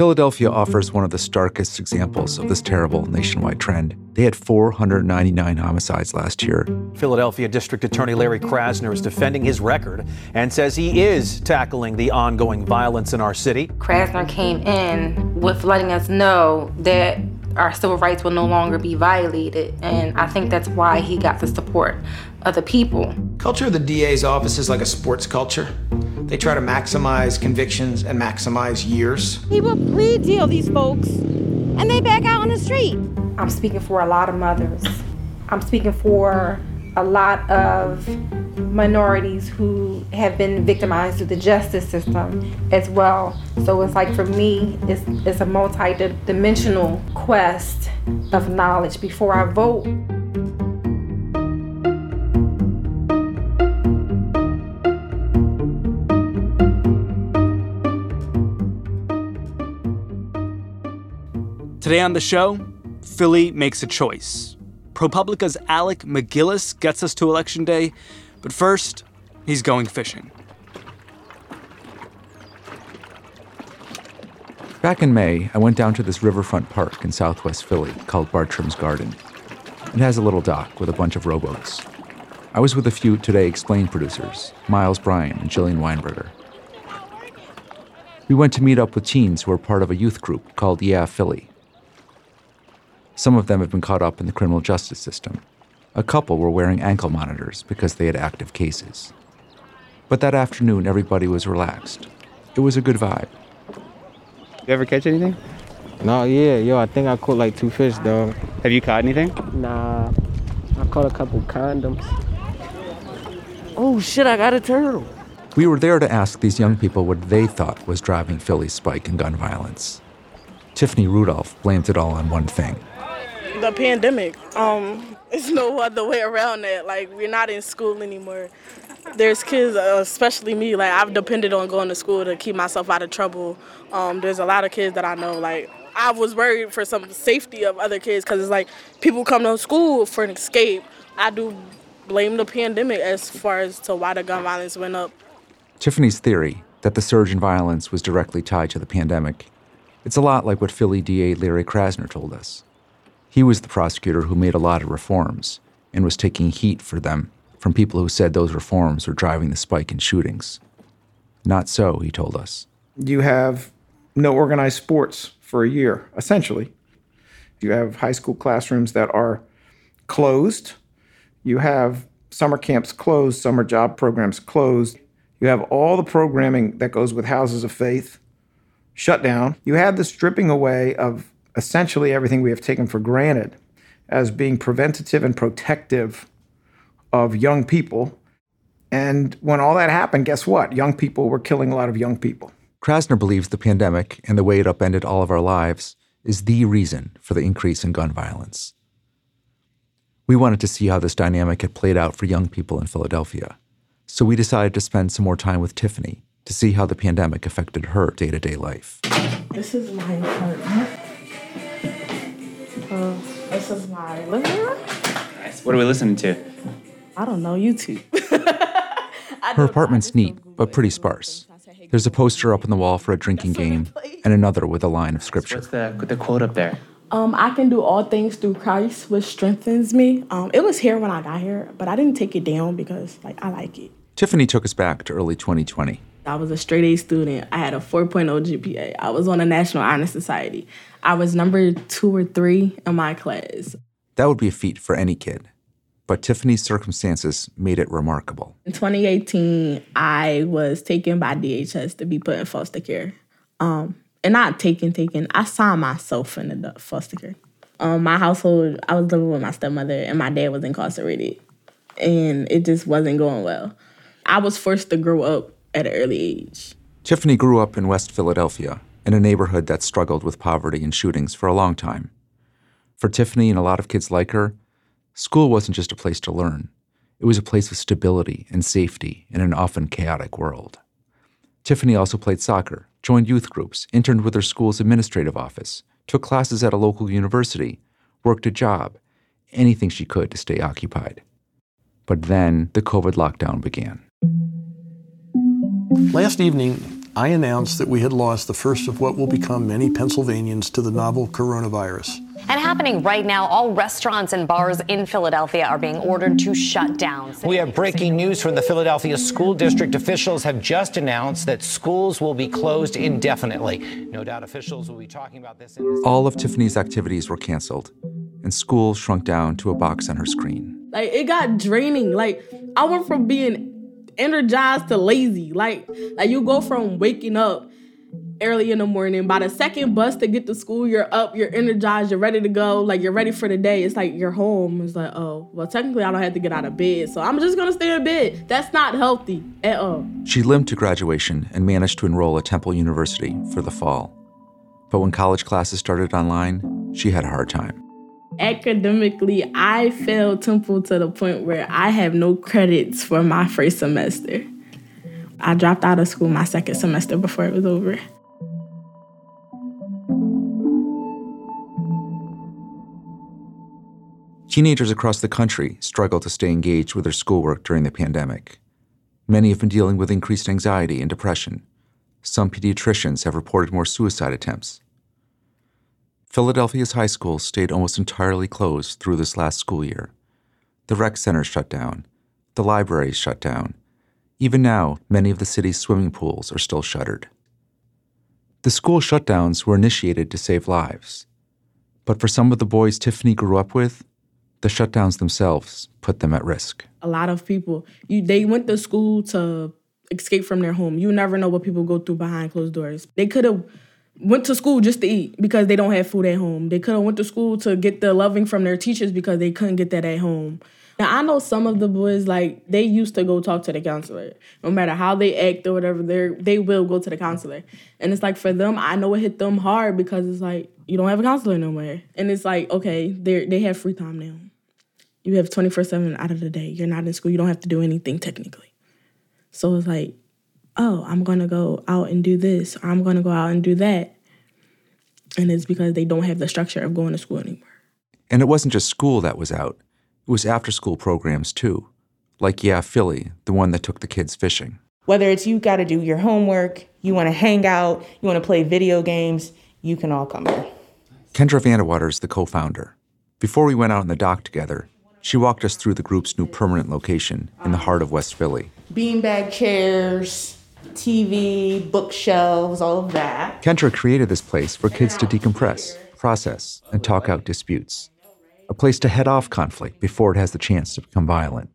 Philadelphia offers one of the starkest examples of this terrible nationwide trend. They had 499 homicides last year. Philadelphia District Attorney Larry Krasner is defending his record and says he is tackling the ongoing violence in our city. Krasner came in with letting us know that our civil rights will no longer be violated, and I think that's why he got the support of the people. Culture of the DA's office is like a sports culture. They try to maximize convictions and maximize years. He will plea deal these folks, and they back out on the street. I'm speaking for a lot of mothers. I'm speaking for a lot of minorities who have been victimized through the justice system as well. So it's like for me, it's, it's a multi-dimensional quest of knowledge before I vote. Today on the show, Philly makes a choice. ProPublica's Alec MacGillis gets us to Election Day, but first, he's going fishing. Back in May, I went down to this riverfront park in southwest Philly called Bartram's Garden. It has a little dock with a bunch of rowboats. I was with a few Today Explained producers, Miles Bryan and Jillian Weinberger. We went to meet up with teens who are part of a youth group called Yeah Philly. Some of them have been caught up in the criminal justice system. A couple were wearing ankle monitors because they had active cases. But that afternoon, everybody was relaxed. It was a good vibe. You ever catch anything? No, yeah, yo, I think I caught like two fish, dog. Have you caught anything? Nah, I caught a couple condoms. Oh shit, I got a turtle. We were there to ask these young people what they thought was driving Philly's spike in gun violence. Tiffany Rudolph blamed it all on one thing the pandemic. Um, it's no other way around that. Like we're not in school anymore. There's kids, uh, especially me. Like I've depended on going to school to keep myself out of trouble. Um, there's a lot of kids that I know. Like I was worried for some safety of other kids because it's like people come to school for an escape. I do blame the pandemic as far as to why the gun violence went up. Tiffany's theory that the surge in violence was directly tied to the pandemic. It's a lot like what Philly DA Larry Krasner told us. He was the prosecutor who made a lot of reforms and was taking heat for them from people who said those reforms were driving the spike in shootings. Not so, he told us. You have no organized sports for a year, essentially. You have high school classrooms that are closed. You have summer camps closed, summer job programs closed. You have all the programming that goes with houses of faith shut down. You had the stripping away of essentially everything we have taken for granted as being preventative and protective of young people. And when all that happened, guess what? Young people were killing a lot of young people. Krasner believes the pandemic and the way it upended all of our lives is the reason for the increase in gun violence. We wanted to see how this dynamic had played out for young people in Philadelphia. So we decided to spend some more time with Tiffany to see how the pandemic affected her day to day life. This is my apartment. Uh, this is my living room. Nice. What are we listening to? I don't know, YouTube. Her apartment's neat, but pretty sparse. There's a poster up on the wall for a drinking game and another with a line of scripture. What's the, the quote up there? Um, I can do all things through Christ, which strengthens me. Um, it was here when I got here, but I didn't take it down because like I like it. Tiffany took us back to early 2020. I was a straight A student. I had a 4.0 GPA. I was on the National Honor Society. I was number two or three in my class. That would be a feat for any kid. But Tiffany's circumstances made it remarkable. In 2018, I was taken by DHS to be put in foster care. Um, and not taken, taken. I signed myself in the foster care. Um, my household, I was living with my stepmother, and my dad was incarcerated, and it just wasn't going well. I was forced to grow up at an early age. Tiffany grew up in West Philadelphia, in a neighborhood that struggled with poverty and shootings for a long time. For Tiffany and a lot of kids like her, school wasn't just a place to learn, it was a place of stability and safety in an often chaotic world. Tiffany also played soccer, joined youth groups, interned with her school's administrative office, took classes at a local university, worked a job, anything she could to stay occupied. But then the COVID lockdown began. Last evening, I announced that we had lost the first of what will become many Pennsylvanians to the novel coronavirus. And happening right now, all restaurants and bars in Philadelphia are being ordered to shut down. We have breaking news from the Philadelphia School District. Officials have just announced that schools will be closed indefinitely. No doubt officials will be talking about this. In- All of Tiffany's activities were canceled, and school shrunk down to a box on her screen. Like it got draining. Like I went from being energized to lazy. Like like you go from waking up early in the morning. By the second bus to get to school, you're up, you're energized, you're ready to go, like you're ready for the day. It's like you're home. It's like, oh, well, technically I don't have to get out of bed. So I'm just gonna stay in bed. That's not healthy at all. She limped to graduation and managed to enroll at Temple University for the fall. But when college classes started online, she had a hard time. Academically, I failed Temple to the point where I have no credits for my first semester. I dropped out of school my second semester before it was over. Teenagers across the country struggle to stay engaged with their schoolwork during the pandemic. Many have been dealing with increased anxiety and depression. Some pediatricians have reported more suicide attempts. Philadelphia's high schools stayed almost entirely closed through this last school year. The rec centers shut down, the libraries shut down. Even now, many of the city's swimming pools are still shuttered. The school shutdowns were initiated to save lives. But for some of the boys Tiffany grew up with, the shutdowns themselves put them at risk. A lot of people, you they went to school to escape from their home. You never know what people go through behind closed doors. They could have went to school just to eat because they don't have food at home. They could have went to school to get the loving from their teachers because they couldn't get that at home. Now I know some of the boys like they used to go talk to the counselor. No matter how they act or whatever, they they will go to the counselor. And it's like for them, I know it hit them hard because it's like you don't have a counselor no more. And it's like okay, they they have free time now. You have twenty four seven out of the day. You're not in school. You don't have to do anything technically. So it's like, oh, I'm gonna go out and do this, or I'm gonna go out and do that. And it's because they don't have the structure of going to school anymore. And it wasn't just school that was out, it was after school programs too. Like Yeah Philly, the one that took the kids fishing. Whether it's you got to do your homework, you want to hang out, you want to play video games, you can all come here. Kendra Vandewater is the co founder. Before we went out on the dock together, she walked us through the group's new permanent location in the heart of West Philly. Beanbag chairs, TV, bookshelves, all of that. Kendra created this place for kids to decompress, process, and talk out disputes. A place to head off conflict before it has the chance to become violent,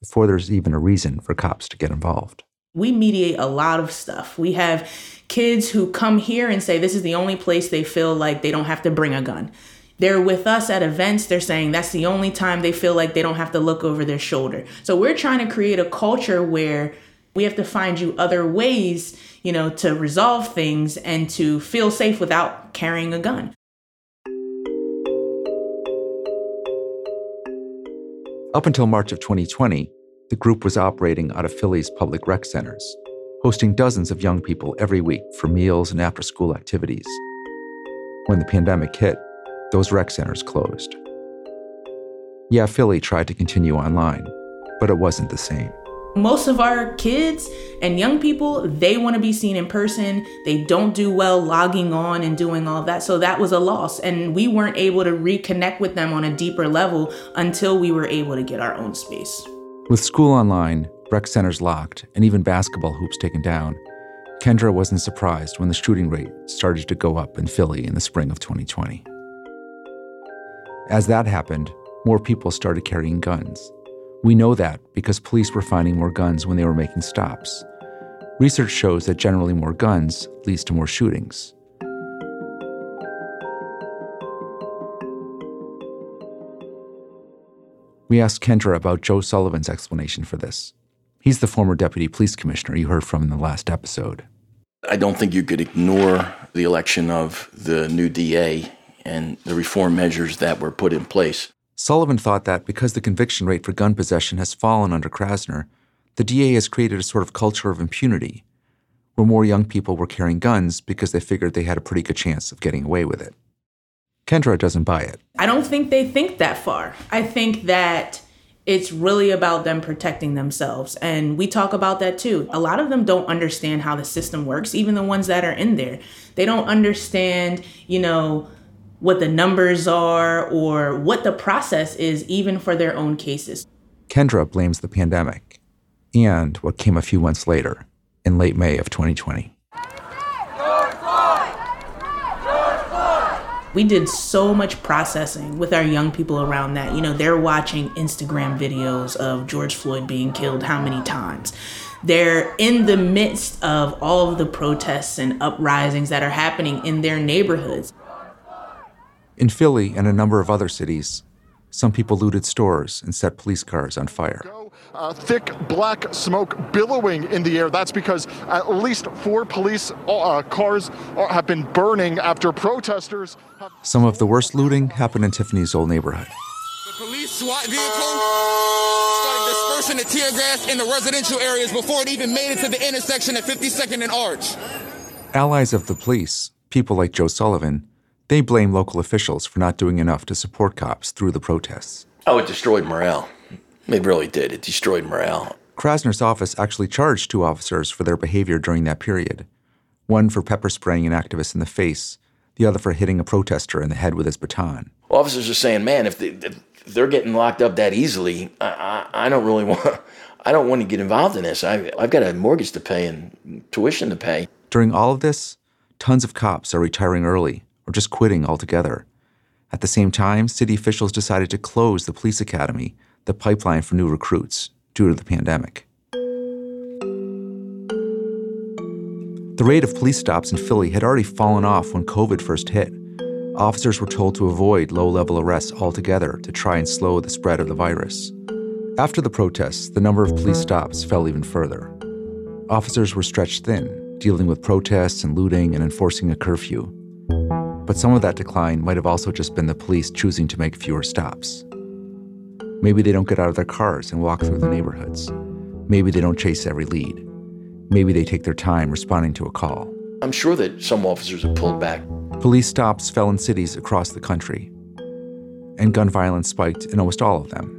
before there's even a reason for cops to get involved. We mediate a lot of stuff. We have kids who come here and say this is the only place they feel like they don't have to bring a gun. They're with us at events. They're saying that's the only time they feel like they don't have to look over their shoulder. So we're trying to create a culture where we have to find you other ways, you know, to resolve things and to feel safe without carrying a gun. Up until March of 2020, the group was operating out of Philly's public rec centers, hosting dozens of young people every week for meals and after school activities. When the pandemic hit, those rec centers closed. Yeah, Philly tried to continue online, but it wasn't the same. Most of our kids and young people, they want to be seen in person. They don't do well logging on and doing all that. So that was a loss. And we weren't able to reconnect with them on a deeper level until we were able to get our own space. With school online, rec centers locked, and even basketball hoops taken down, Kendra wasn't surprised when the shooting rate started to go up in Philly in the spring of 2020. As that happened, more people started carrying guns. We know that because police were finding more guns when they were making stops. Research shows that generally more guns leads to more shootings. We asked Kendra about Joe Sullivan's explanation for this. He's the former deputy police commissioner you heard from in the last episode. I don't think you could ignore the election of the new DA and the reform measures that were put in place. Sullivan thought that because the conviction rate for gun possession has fallen under Krasner, the DA has created a sort of culture of impunity, where more young people were carrying guns because they figured they had a pretty good chance of getting away with it. Kendra doesn't buy it. I don't think they think that far. I think that it's really about them protecting themselves. And we talk about that too. A lot of them don't understand how the system works, even the ones that are in there. They don't understand, you know, what the numbers are or what the process is, even for their own cases. Kendra blames the pandemic and what came a few months later, in late May of 2020. We did so much processing with our young people around that. You know, they're watching Instagram videos of George Floyd being killed how many times. They're in the midst of all of the protests and uprisings that are happening in their neighborhoods. In Philly and a number of other cities, some people looted stores and set police cars on fire. Uh, thick black smoke billowing in the air. That's because at least four police uh, cars are, have been burning after protesters. Have- Some of the worst looting happened in Tiffany's old neighborhood. The police SWAT vehicle started dispersing the tear gas in the residential areas before it even made it to the intersection at 52nd and Arch. Allies of the police, people like Joe Sullivan, they blame local officials for not doing enough to support cops through the protests. Oh, it destroyed morale. It really did. It destroyed morale. Krasner's office actually charged two officers for their behavior during that period one for pepper spraying an activist in the face, the other for hitting a protester in the head with his baton. Officers are saying, man, if, they, are getting locked up that easily, I, I, I, don't really want. I don't want to get involved in this. I, I've got a mortgage to pay and tuition to pay. During all of this, tons of cops are retiring early or just quitting altogether. At the same time, city officials decided to close the police academy, the pipeline for new recruits, due to the pandemic. The rate of police stops in Philly had already fallen off when COVID first hit. Officers were told to avoid low level arrests altogether to try and slow the spread of the virus. After the protests, the number of police stops fell even further. Officers were stretched thin, dealing with protests and looting and enforcing a curfew. But some of that decline might have also just been the police choosing to make fewer stops. Maybe they don't get out of their cars and walk through the neighborhoods. Maybe they don't chase every lead. Maybe they take their time responding to a call. I'm sure that some officers have pulled back. Police stops fell in cities across the country, and gun violence spiked in almost all of them.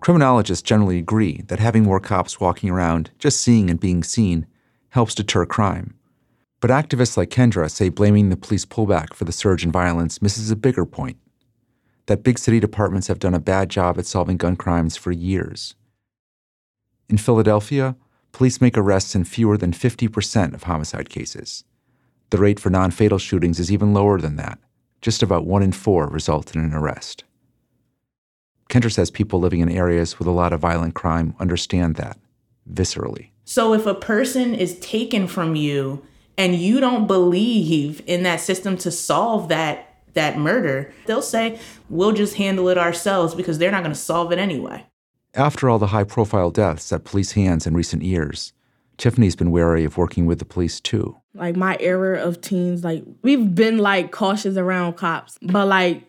Criminologists generally agree that having more cops walking around, just seeing and being seen, helps deter crime. But activists like Kendra say blaming the police pullback for the surge in violence misses a bigger point that big city departments have done a bad job at solving gun crimes for years. In Philadelphia, police make arrests in fewer than 50% of homicide cases. The rate for non fatal shootings is even lower than that. Just about one in four result in an arrest. Kendra says people living in areas with a lot of violent crime understand that viscerally. So if a person is taken from you and you don't believe in that system to solve that that murder, they'll say, "We'll just handle it ourselves because they're not going to solve it anyway." After all the high-profile deaths at police hands in recent years, Tiffany's been wary of working with the police too. Like my era of teens, like we've been like cautious around cops, but like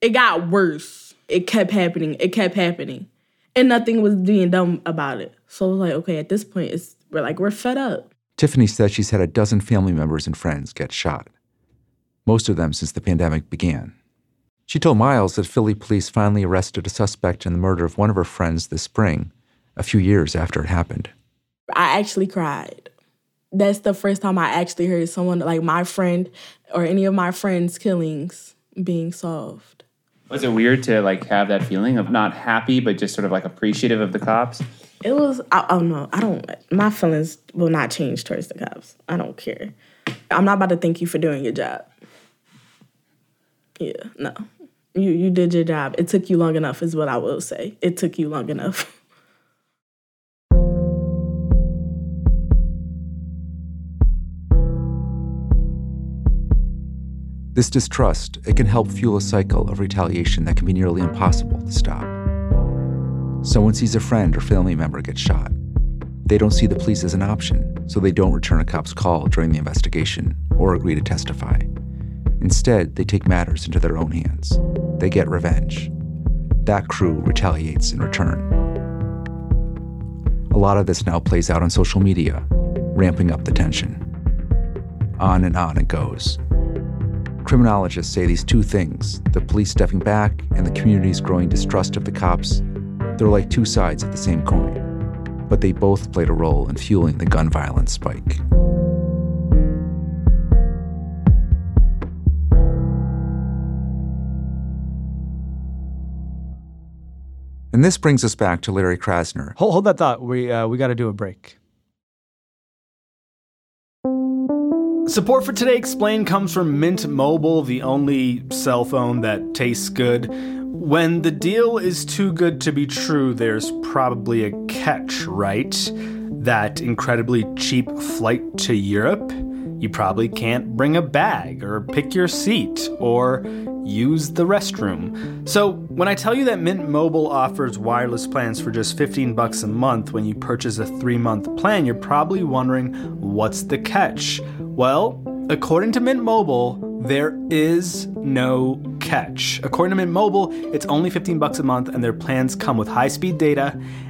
it got worse. It kept happening. It kept happening. And nothing was being done about it. So it was like, okay, at this point it's we're like we're fed up. Tiffany says she's had a dozen family members and friends get shot, most of them since the pandemic began. She told Miles that Philly police finally arrested a suspect in the murder of one of her friends this spring, a few years after it happened. I actually cried. That's the first time I actually heard someone like my friend or any of my friends' killings being solved. Was it weird to like have that feeling of not happy but just sort of like appreciative of the cops? It was I, oh no, I don't my feelings will not change towards the cops. I don't care. I'm not about to thank you for doing your job. Yeah, no. You you did your job. It took you long enough is what I will say. It took you long enough. This distrust, it can help fuel a cycle of retaliation that can be nearly impossible to stop. Someone sees a friend or family member get shot. They don't see the police as an option, so they don't return a cop's call during the investigation or agree to testify. Instead, they take matters into their own hands. They get revenge. That crew retaliates in return. A lot of this now plays out on social media, ramping up the tension. On and on it goes. Criminologists say these two things the police stepping back and the community's growing distrust of the cops they're like two sides of the same coin, but they both played a role in fueling the gun violence spike. And this brings us back to Larry Krasner. Hold, hold that thought. We, uh, we got to do a break. Support for Today Explained comes from Mint Mobile, the only cell phone that tastes good. When the deal is too good to be true, there's probably a catch, right? That incredibly cheap flight to Europe? You probably can't bring a bag or pick your seat or use the restroom. So, when I tell you that Mint Mobile offers wireless plans for just 15 bucks a month when you purchase a 3-month plan, you're probably wondering what's the catch? Well, according to Mint Mobile, there is no catch. According to Mint Mobile, it's only 15 bucks a month and their plans come with high-speed data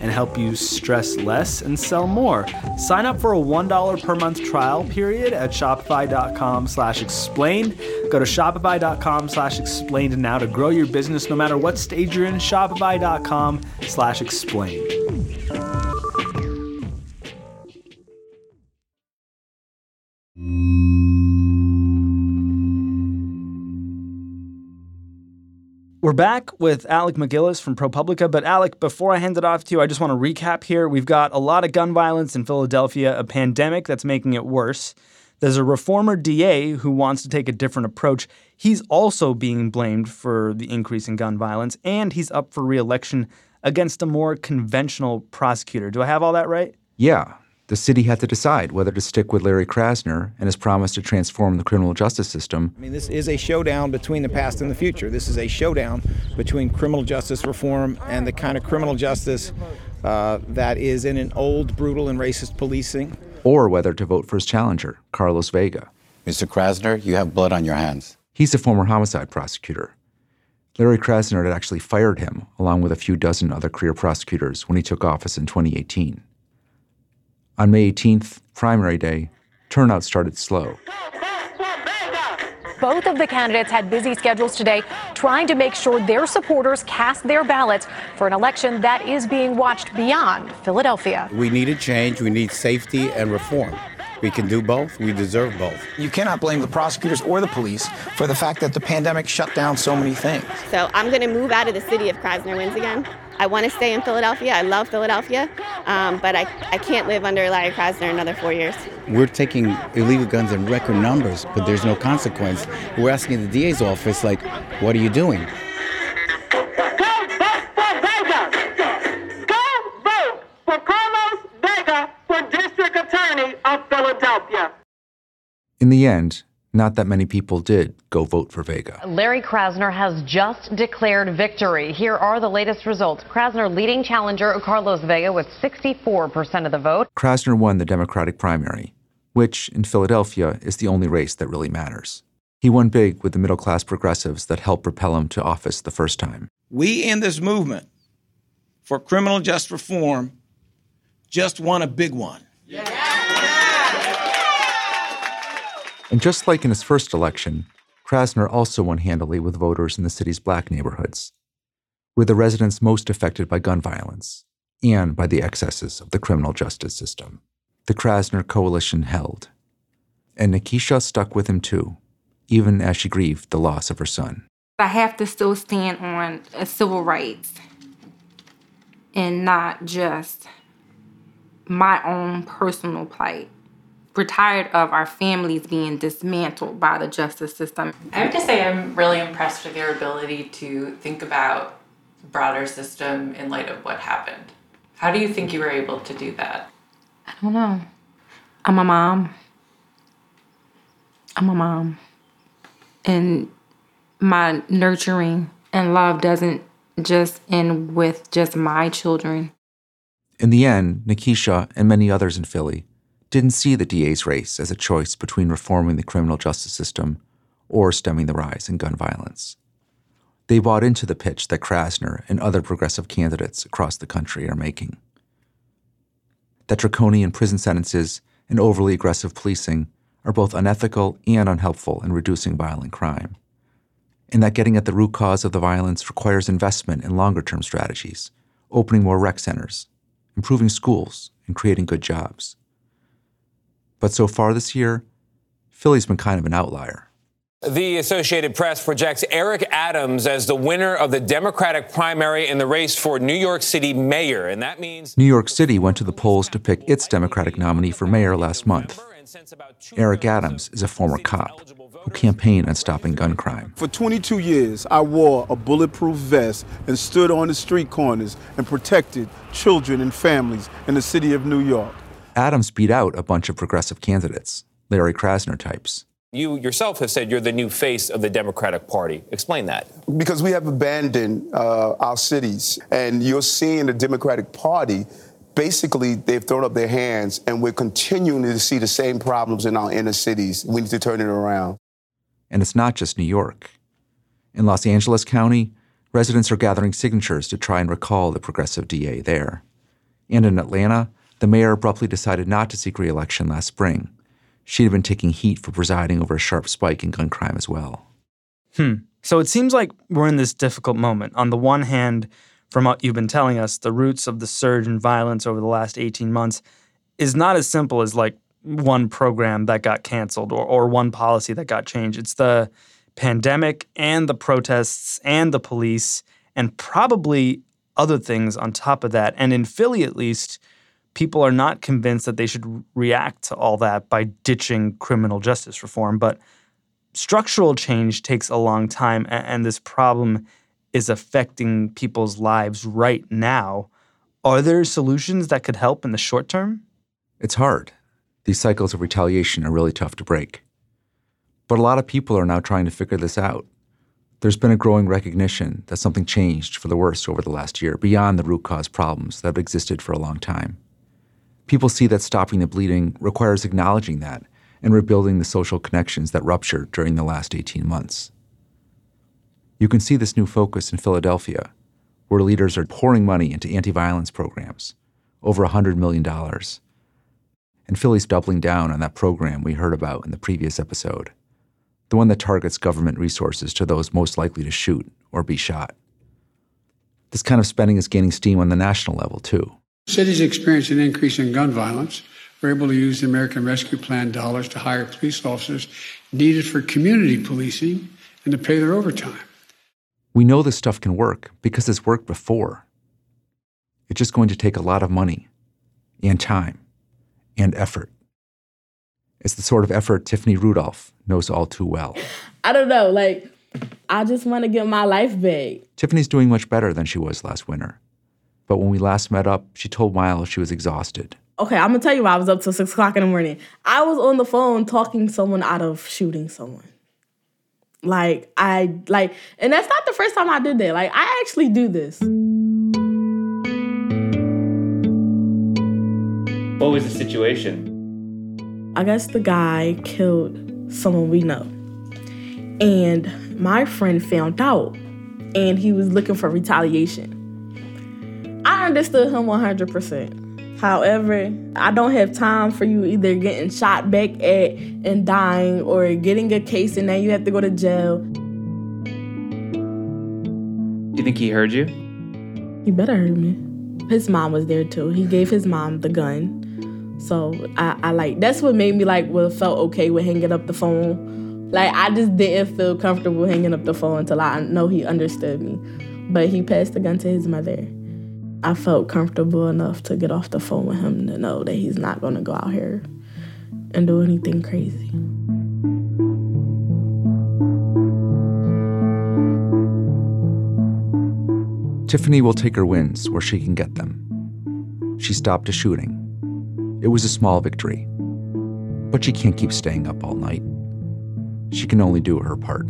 and help you stress less and sell more. Sign up for a $1 per month trial period at shopify.com slash explained. Go to shopify.com slash explained now to grow your business no matter what stage you're in. Shopify.com slash explained. We're back with Alec MacGillis from ProPublica. But, Alec, before I hand it off to you, I just want to recap here. We've got a lot of gun violence in Philadelphia, a pandemic that's making it worse. There's a reformer DA who wants to take a different approach. He's also being blamed for the increase in gun violence, and he's up for reelection against a more conventional prosecutor. Do I have all that right? Yeah the city had to decide whether to stick with Larry Krasner and his promise to transform the criminal justice system. I mean, this is a showdown between the past and the future. This is a showdown between criminal justice reform and the kind of criminal justice uh, that is in an old, brutal, and racist policing. Or whether to vote for his challenger, Carlos Vega. Mr. Krasner, you have blood on your hands. He's a former homicide prosecutor. Larry Krasner had actually fired him, along with a few dozen other career prosecutors, when he took office in 2018. On May 18th, primary day, turnout started slow. Both of the candidates had busy schedules today trying to make sure their supporters cast their ballots for an election that is being watched beyond Philadelphia. We need a change, we need safety and reform. We can do both. We deserve both. You cannot blame the prosecutors or the police for the fact that the pandemic shut down so many things. So I'm going to move out of the city if Krasner wins again. I want to stay in Philadelphia. I love Philadelphia, um, but I, I can't live under Larry Krasner another four years. We're taking illegal guns in record numbers, but there's no consequence. We're asking the DA's office, like, what are you doing? In the end, not that many people did go vote for Vega. Larry Krasner has just declared victory. Here are the latest results. Krasner leading challenger Carlos Vega with 64% of the vote. Krasner won the Democratic primary, which in Philadelphia is the only race that really matters. He won big with the middle class progressives that helped propel him to office the first time. We in this movement for criminal justice reform just won a big one. And just like in his first election, Krasner also won handily with voters in the city's black neighborhoods, with the residents most affected by gun violence and by the excesses of the criminal justice system. The Krasner coalition held, and Nikisha stuck with him too, even as she grieved the loss of her son. I have to still stand on uh, civil rights and not just my own personal plight. We're tired of our families being dismantled by the justice system. I have to say, I'm really impressed with your ability to think about broader system in light of what happened. How do you think you were able to do that? I don't know. I'm a mom. I'm a mom. And my nurturing and love doesn't just end with just my children. In the end, Nikisha and many others in Philly didn't see the DA's race as a choice between reforming the criminal justice system or stemming the rise in gun violence. They bought into the pitch that Krasner and other progressive candidates across the country are making. That draconian prison sentences and overly aggressive policing are both unethical and unhelpful in reducing violent crime. And that getting at the root cause of the violence requires investment in longer term strategies, opening more rec centers, improving schools, and creating good jobs. But so far this year, Philly's been kind of an outlier. The Associated Press projects Eric Adams as the winner of the Democratic primary in the race for New York City mayor. And that means New York City went to the polls to pick its Democratic nominee for mayor last month. Eric Adams is a former cop who campaigned on stopping gun crime. For 22 years, I wore a bulletproof vest and stood on the street corners and protected children and families in the city of New York. Adams beat out a bunch of progressive candidates, Larry Krasner types. you yourself have said you're the new face of the Democratic Party. Explain that. Because we have abandoned uh, our cities, and you're seeing the Democratic Party. Basically, they've thrown up their hands, and we're continuing to see the same problems in our inner cities. We need to turn it around. And it's not just New York. In Los Angeles County, residents are gathering signatures to try and recall the progressive DA there. And in Atlanta, the mayor abruptly decided not to seek re election last spring. She'd been taking heat for presiding over a sharp spike in gun crime as well. Hmm. So it seems like we're in this difficult moment. On the one hand, from what you've been telling us, the roots of the surge in violence over the last 18 months is not as simple as like one program that got canceled or, or one policy that got changed. It's the pandemic and the protests and the police and probably other things on top of that. And in Philly, at least, people are not convinced that they should react to all that by ditching criminal justice reform. But structural change takes a long time, and this problem is affecting people's lives right now. Are there solutions that could help in the short term? It's hard. These cycles of retaliation are really tough to break. But a lot of people are now trying to figure this out. There's been a growing recognition that something changed for the worse over the last year, beyond the root cause problems that have existed for a long time. People see that stopping the bleeding requires acknowledging that and rebuilding the social connections that ruptured during the last 18 months. You can see this new focus in Philadelphia, where leaders are pouring money into anti violence programs, over $100 million, And Philly's doubling down on that program we heard about in the previous episode the one that targets government resources to those most likely to shoot or be shot. This kind of spending is gaining steam on the national level, too. Cities experience an increase in gun violence. We're able to use the American Rescue Plan dollars to hire police officers needed for community policing and to pay their overtime. We know this stuff can work because it's worked before. It's just going to take a lot of money and time and effort. It's the sort of effort Tiffany Rudolph knows all too well. I don't know, like, I just want to get my life back. Tiffany's doing much better than she was last winter. But when we last met up, she told Miles she was exhausted. Okay, I'm gonna tell you why I was up till six o'clock in the morning. I was on the phone talking someone out of shooting someone. Like, I, like, and that's not the first time I did that. Like, I actually do this. What was the situation? I guess the guy killed someone we know. And my friend found out and he was looking for retaliation. I understood him 100%. However, I don't have time for you either getting shot back at and dying or getting a case and now you have to go to jail. Do you think he heard you? He better heard me. His mom was there too. He gave his mom the gun. So I, I like that's what made me like well felt okay with hanging up the phone. Like I just didn't feel comfortable hanging up the phone until I know he understood me. But he passed the gun to his mother. I felt comfortable enough to get off the phone with him to know that he's not gonna go out here and do anything crazy. Tiffany will take her wins where she can get them. She stopped a shooting it was a small victory. But she can't keep staying up all night. She can only do her part.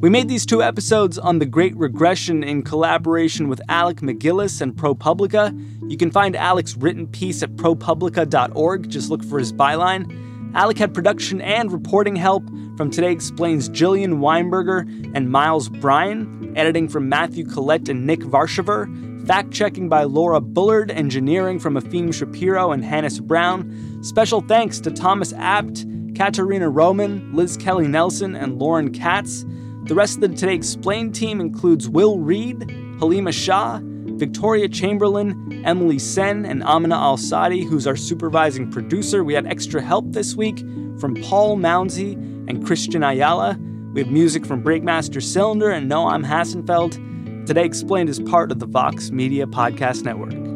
We made these two episodes on the Great Regression in collaboration with Alec MacGillis and ProPublica. You can find Alec's written piece at propublica.org. Just look for his byline. Alec had production and reporting help from Today Explains Jillian Weinberger and Miles Bryan, editing from Matthew Collette and Nick Varshaver, fact checking by Laura Bullard, engineering from Efim Shapiro and Hannis Brown. Special thanks to Thomas Abt, Katarina Roman, Liz Kelly Nelson, and Lauren Katz. The rest of the Today Explained team includes Will Reed, Halima Shah, Victoria Chamberlain, Emily Sen, and Amina Al Sadi, who's our supervising producer. We had extra help this week from Paul Mounsey and Christian Ayala. We have music from Breakmaster Cylinder and Noam Hassenfeld. Today Explained is part of the Vox Media Podcast Network.